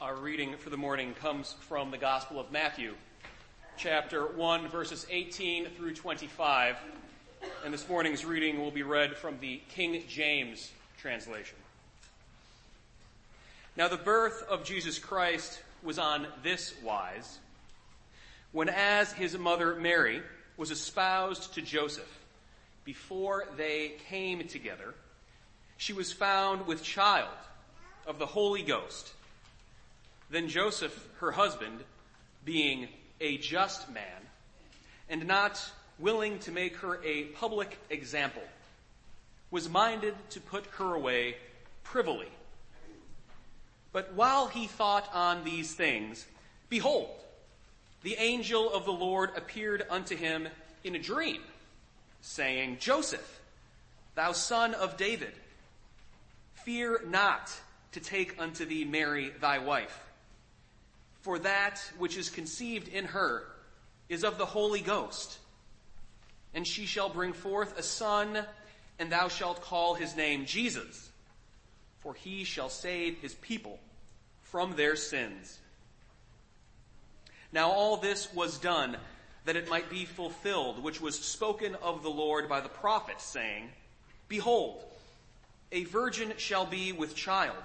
Our reading for the morning comes from the Gospel of Matthew, chapter 1, verses 18 through 25. And this morning's reading will be read from the King James translation. Now, the birth of Jesus Christ was on this wise. When, as his mother Mary was espoused to Joseph, before they came together, she was found with child of the Holy Ghost. Then Joseph, her husband, being a just man, and not willing to make her a public example, was minded to put her away privily. But while he thought on these things, behold, the angel of the Lord appeared unto him in a dream, saying, Joseph, thou son of David, fear not to take unto thee Mary thy wife for that which is conceived in her is of the Holy Ghost. And she shall bring forth a son, and thou shalt call his name Jesus, for he shall save his people from their sins. Now all this was done that it might be fulfilled, which was spoken of the Lord by the prophet, saying, Behold, a virgin shall be with child,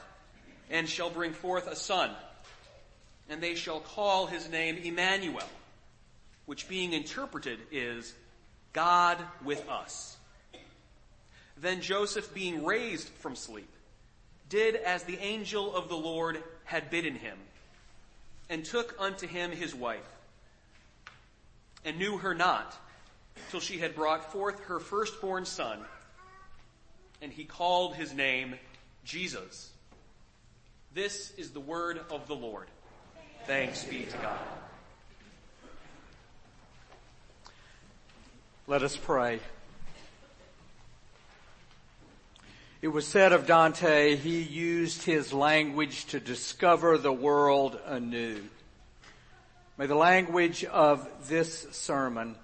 and shall bring forth a son and they shall call his name Emmanuel, which being interpreted is God with us. Then Joseph, being raised from sleep, did as the angel of the Lord had bidden him, and took unto him his wife, and knew her not till she had brought forth her firstborn son, and he called his name Jesus. This is the word of the Lord. Thanks be to God. Let us pray. It was said of Dante, he used his language to discover the world anew. May the language of this sermon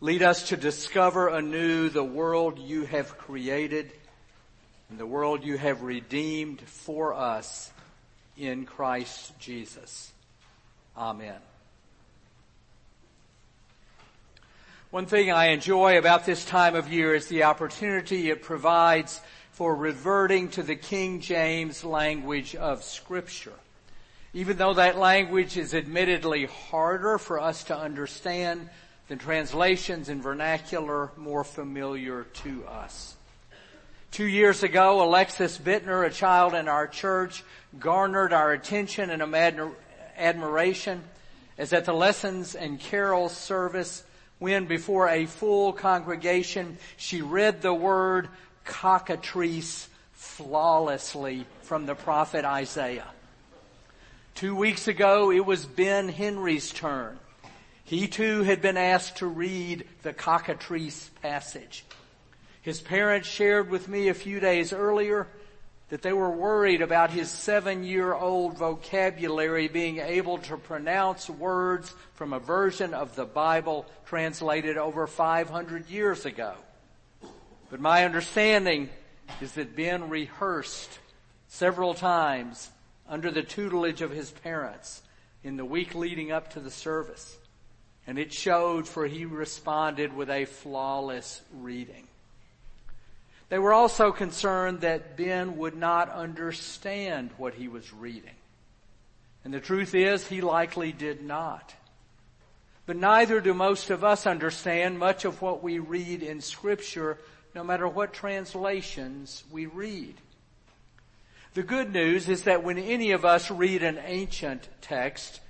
lead us to discover anew the world you have created and the world you have redeemed for us in Christ Jesus. Amen. One thing I enjoy about this time of year is the opportunity it provides for reverting to the King James language of scripture. Even though that language is admittedly harder for us to understand than translations in vernacular more familiar to us. Two years ago, Alexis Bittner, a child in our church, garnered our attention and admiration as at the lessons and carols service when before a full congregation she read the word cockatrice flawlessly from the prophet Isaiah. Two weeks ago it was Ben Henry's turn. He too had been asked to read the cockatrice passage. His parents shared with me a few days earlier that they were worried about his seven year old vocabulary being able to pronounce words from a version of the Bible translated over 500 years ago. But my understanding is that Ben rehearsed several times under the tutelage of his parents in the week leading up to the service. And it showed for he responded with a flawless reading. They were also concerned that Ben would not understand what he was reading. And the truth is, he likely did not. But neither do most of us understand much of what we read in scripture, no matter what translations we read. The good news is that when any of us read an ancient text,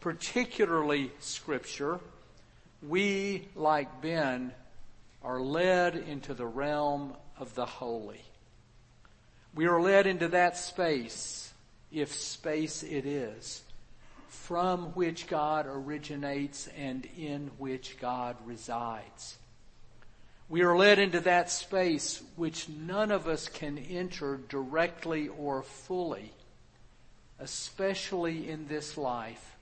particularly scripture, we, like Ben, are led into the realm of the holy. We are led into that space, if space it is, from which God originates and in which God resides. We are led into that space which none of us can enter directly or fully, especially in this life,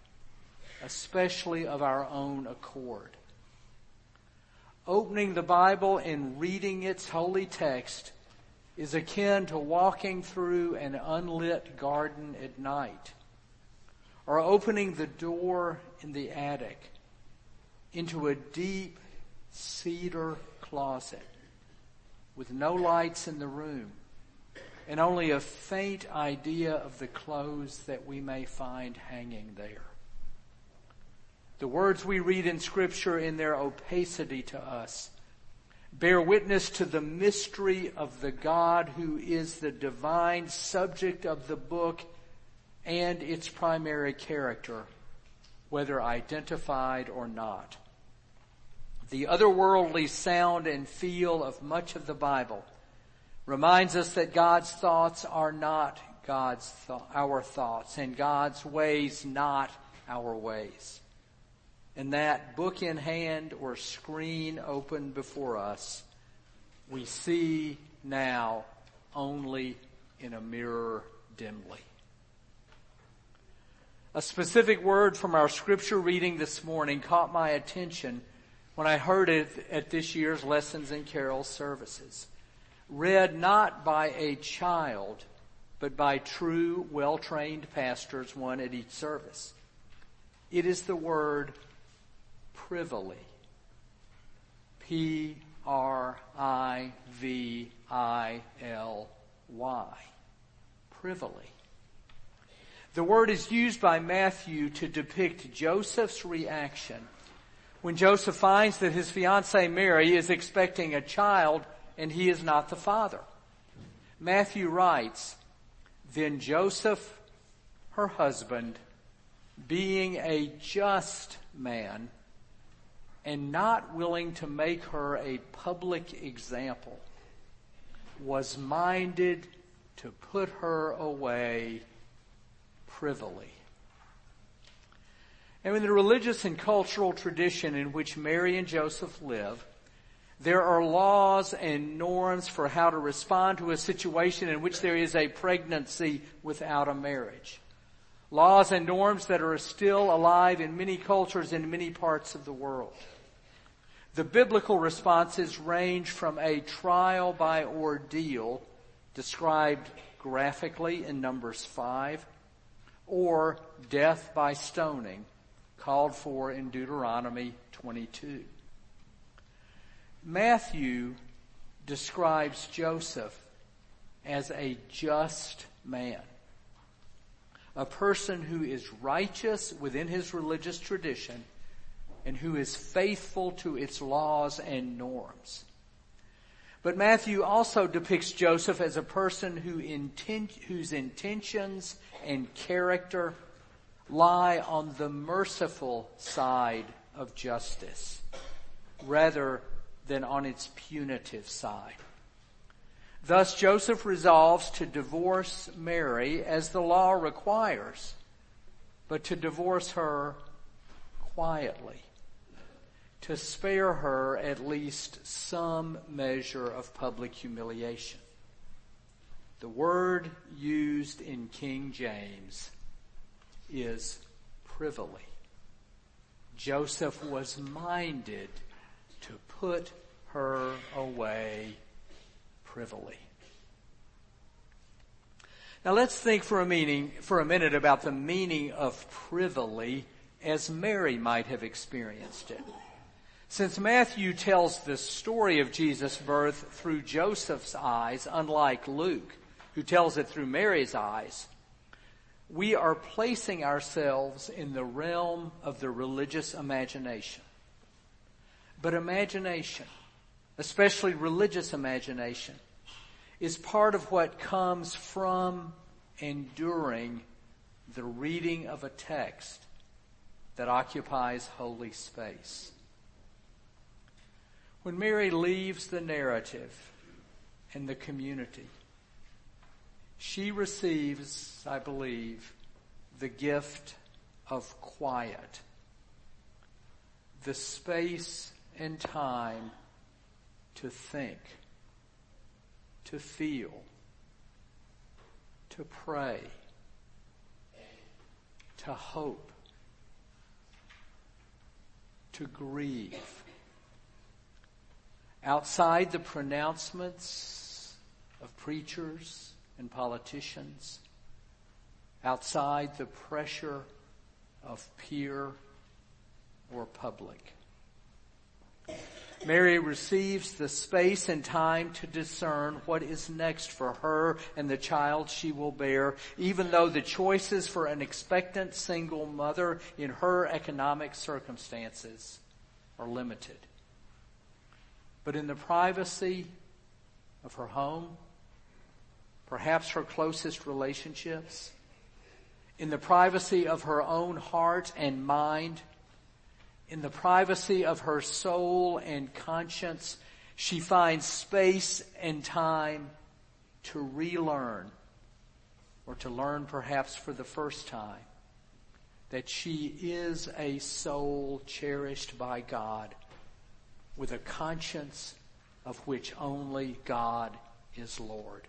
especially of our own accord opening the Bible and reading its holy text is akin to walking through an unlit garden at night. or opening the door in the attic into a deep cedar closet with no lights in the room and only a faint idea of the clothes that we may find hanging there. The words we read in scripture in their opacity to us bear witness to the mystery of the God who is the divine subject of the book and its primary character, whether identified or not. The otherworldly sound and feel of much of the Bible reminds us that God's thoughts are not God's th- our thoughts and God's ways not our ways. And that book in hand or screen open before us, we see now only in a mirror dimly. A specific word from our scripture reading this morning caught my attention when I heard it at this year's Lessons and Carol services read not by a child, but by true, well-trained pastors, one at each service. It is the word privily. P-R-I-V-I-L-Y. Privily. The word is used by Matthew to depict Joseph's reaction when Joseph finds that his fiancee Mary is expecting a child and he is not the father. Matthew writes, Then Joseph, her husband, being a just man and not willing to make her a public example, was minded to put her away privily. And in the religious and cultural tradition in which Mary and Joseph live, there are laws and norms for how to respond to a situation in which there is a pregnancy without a marriage. Laws and norms that are still alive in many cultures in many parts of the world. The biblical responses range from a trial by ordeal described graphically in Numbers 5 or death by stoning called for in Deuteronomy 22. Matthew describes Joseph as a just man. A person who is righteous within his religious tradition and who is faithful to its laws and norms. But Matthew also depicts Joseph as a person who intent, whose intentions and character lie on the merciful side of justice rather than on its punitive side. Thus Joseph resolves to divorce Mary as the law requires, but to divorce her quietly, to spare her at least some measure of public humiliation. The word used in King James is privily. Joseph was minded to put her away privily. Now let's think for a meaning, for a minute about the meaning of privily as Mary might have experienced it. Since Matthew tells the story of Jesus' birth through Joseph's eyes, unlike Luke, who tells it through Mary's eyes, we are placing ourselves in the realm of the religious imagination. But imagination, especially religious imagination, is part of what comes from and during the reading of a text that occupies holy space. When Mary leaves the narrative and the community, she receives, I believe, the gift of quiet, the space and time to think, to feel, to pray, to hope, to grieve. Outside the pronouncements of preachers and politicians, outside the pressure of peer or public. Mary receives the space and time to discern what is next for her and the child she will bear, even though the choices for an expectant single mother in her economic circumstances are limited. But in the privacy of her home, perhaps her closest relationships, in the privacy of her own heart and mind, in the privacy of her soul and conscience, she finds space and time to relearn or to learn perhaps for the first time that she is a soul cherished by God with a conscience of which only God is Lord.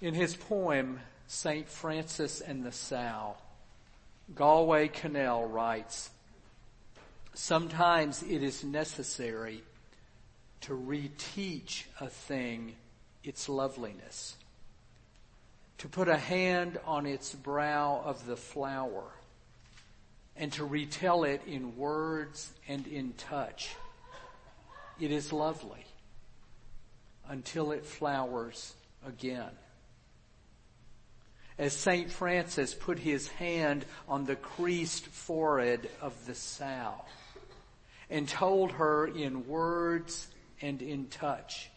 In his poem, St. Francis and the Sow, Galway Kinnell writes, Sometimes it is necessary to reteach a thing its loveliness, to put a hand on its brow of the flower, and to retell it in words and in touch. It is lovely until it flowers again as St. Francis put his hand on the creased forehead of the sow and told her in words and in touch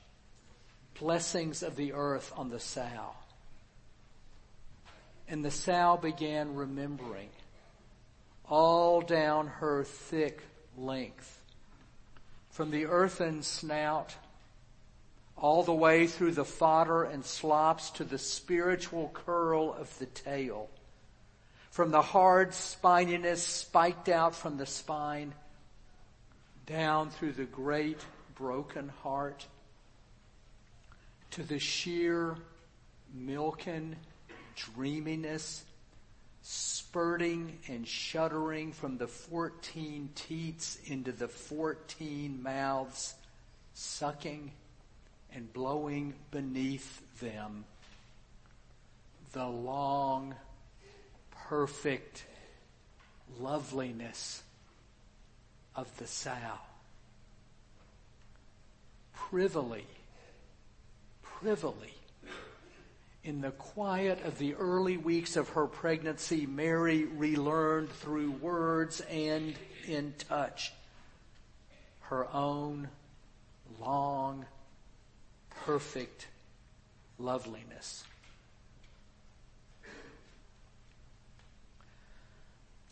blessings of the earth on the sow. And the sow began remembering all down her thick length from the earthen snout all the way through the fodder and slops to the spiritual curl of the tail. From the hard spininess spiked out from the spine, down through the great broken heart, to the sheer milken dreaminess spurting and shuddering from the 14 teats into the 14 mouths, sucking and blowing beneath them the long, perfect loveliness of the sow. Privily, privily, in the quiet of the early weeks of her pregnancy, Mary relearned through words and in touch her own long perfect loveliness.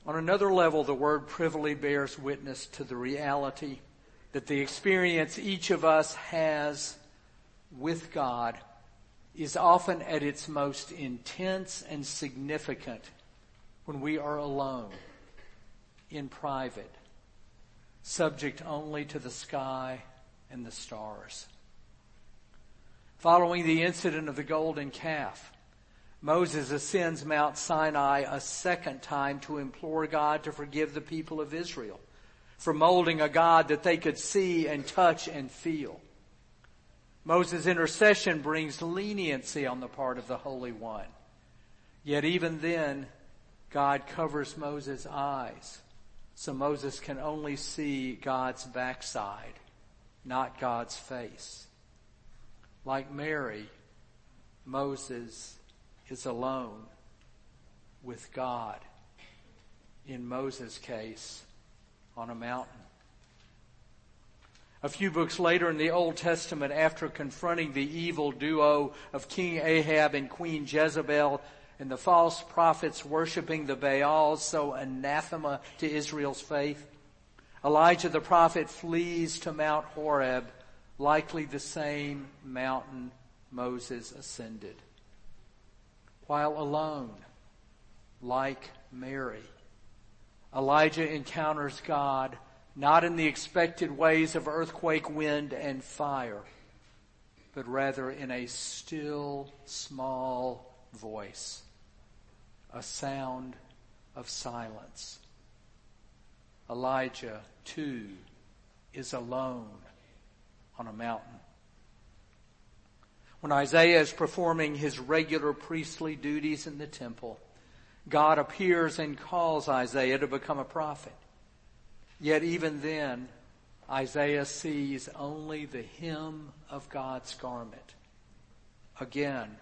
On another level, the word privily bears witness to the reality that the experience each of us has with God is often at its most intense and significant when we are alone, in private, subject only to the sky and the stars. Following the incident of the golden calf, Moses ascends Mount Sinai a second time to implore God to forgive the people of Israel for molding a God that they could see and touch and feel. Moses' intercession brings leniency on the part of the Holy One. Yet even then, God covers Moses' eyes so Moses can only see God's backside, not God's face. Like Mary, Moses is alone with God. In Moses' case, on a mountain. A few books later in the Old Testament, after confronting the evil duo of King Ahab and Queen Jezebel and the false prophets worshiping the Baals, so anathema to Israel's faith, Elijah the prophet flees to Mount Horeb likely the same mountain Moses ascended. While alone, like Mary, Elijah encounters God not in the expected ways of earthquake, wind, and fire, but rather in a still, small voice, a sound of silence. Elijah, too, is alone on a mountain. When Isaiah is performing his regular priestly duties in the temple, God appears and calls Isaiah to become a prophet. Yet even then, Isaiah sees only the hem of God's garment. Again,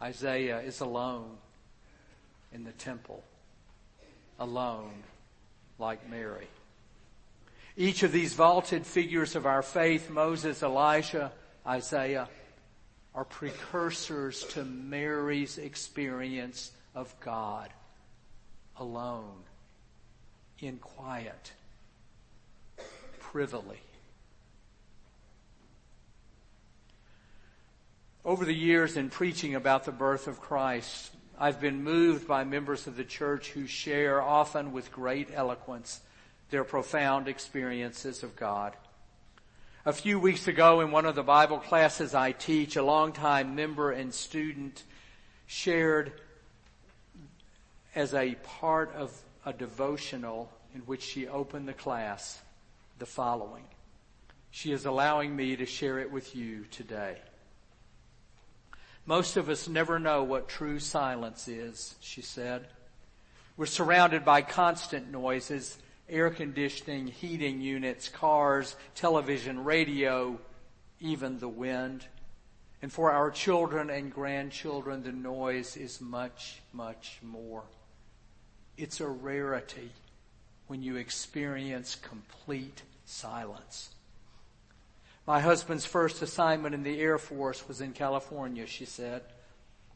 Isaiah is alone in the temple, alone like Mary. Each of these vaulted figures of our faith, Moses, Elijah, Isaiah, are precursors to Mary's experience of God alone, in quiet, privily. Over the years in preaching about the birth of Christ, I've been moved by members of the church who share, often with great eloquence, their profound experiences of God. A few weeks ago in one of the Bible classes I teach, a longtime member and student shared as a part of a devotional in which she opened the class the following. She is allowing me to share it with you today. Most of us never know what true silence is, she said. We're surrounded by constant noises, air conditioning, heating units, cars, television, radio, even the wind. And for our children and grandchildren, the noise is much, much more. It's a rarity when you experience complete silence. My husband's first assignment in the Air Force was in California, she said.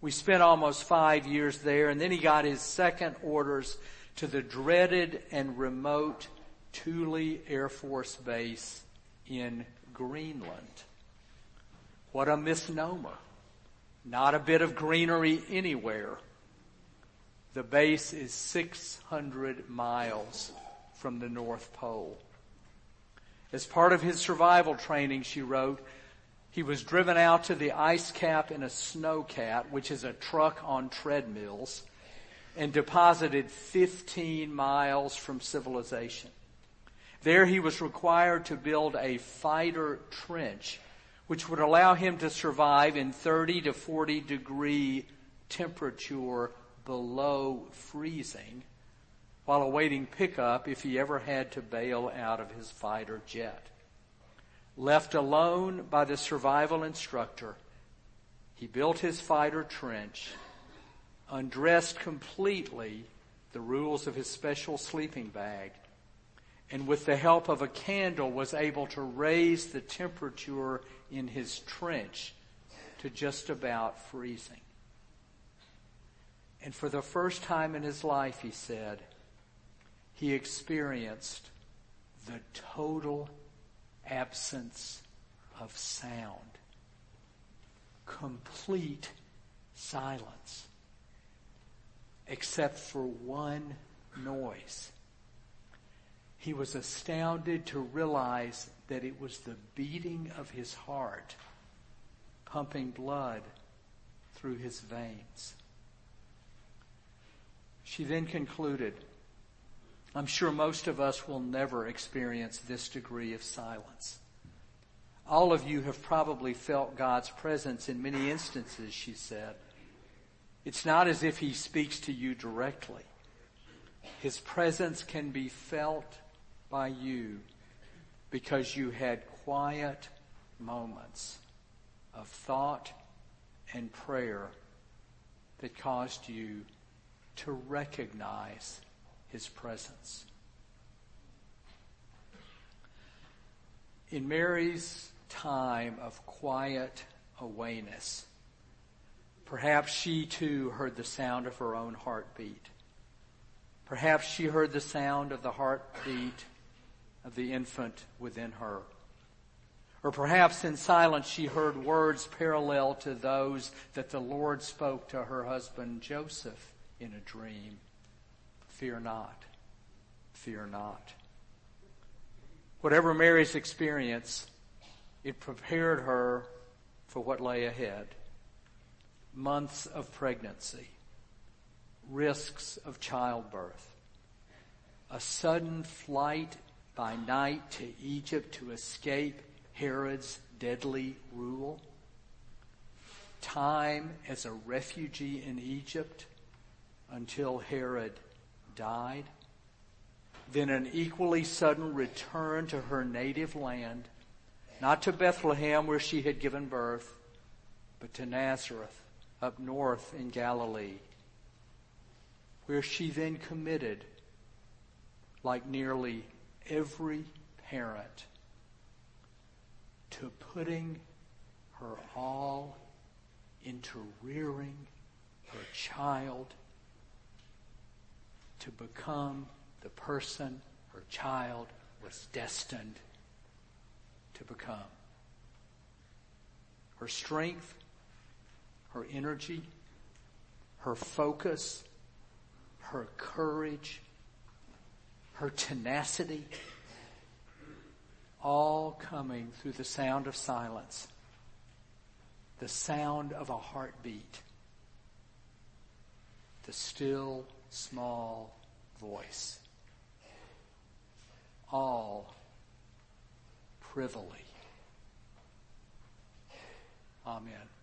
We spent almost five years there, and then he got his second orders to the dreaded and remote Thule Air Force Base in Greenland. What a misnomer. Not a bit of greenery anywhere. The base is 600 miles from the North Pole. As part of his survival training, she wrote, he was driven out to the ice cap in a snowcat, which is a truck on treadmills, and deposited 15 miles from civilization. There he was required to build a fighter trench, which would allow him to survive in 30 to 40 degree temperature below freezing while awaiting pickup if he ever had to bail out of his fighter jet. Left alone by the survival instructor, he built his fighter trench, undressed completely the rules of his special sleeping bag, and with the help of a candle was able to raise the temperature in his trench to just about freezing. And for the first time in his life, he said, he experienced the total absence of sound. Complete silence. Except for one noise. He was astounded to realize that it was the beating of his heart pumping blood through his veins. She then concluded, I'm sure most of us will never experience this degree of silence. All of you have probably felt God's presence in many instances, she said. It's not as if he speaks to you directly. His presence can be felt by you because you had quiet moments of thought and prayer that caused you to recognize his presence. In Mary's time of quiet awayness, perhaps she too heard the sound of her own heartbeat. Perhaps she heard the sound of the heartbeat of the infant within her. Or perhaps in silence she heard words parallel to those that the Lord spoke to her husband Joseph in a dream. Fear not. Fear not. Whatever Mary's experience, it prepared her for what lay ahead. Months of pregnancy, risks of childbirth, a sudden flight by night to Egypt to escape Herod's deadly rule, time as a refugee in Egypt, until Herod died. Then an equally sudden return to her native land, not to Bethlehem where she had given birth, but to Nazareth up north in Galilee, where she then committed, like nearly every parent, to putting her all into rearing her child to become the person her child was destined to become. Her strength, her energy, her focus, her courage, her tenacity, all coming through the sound of silence, the sound of a heartbeat, the still small voice. All privily. Amen.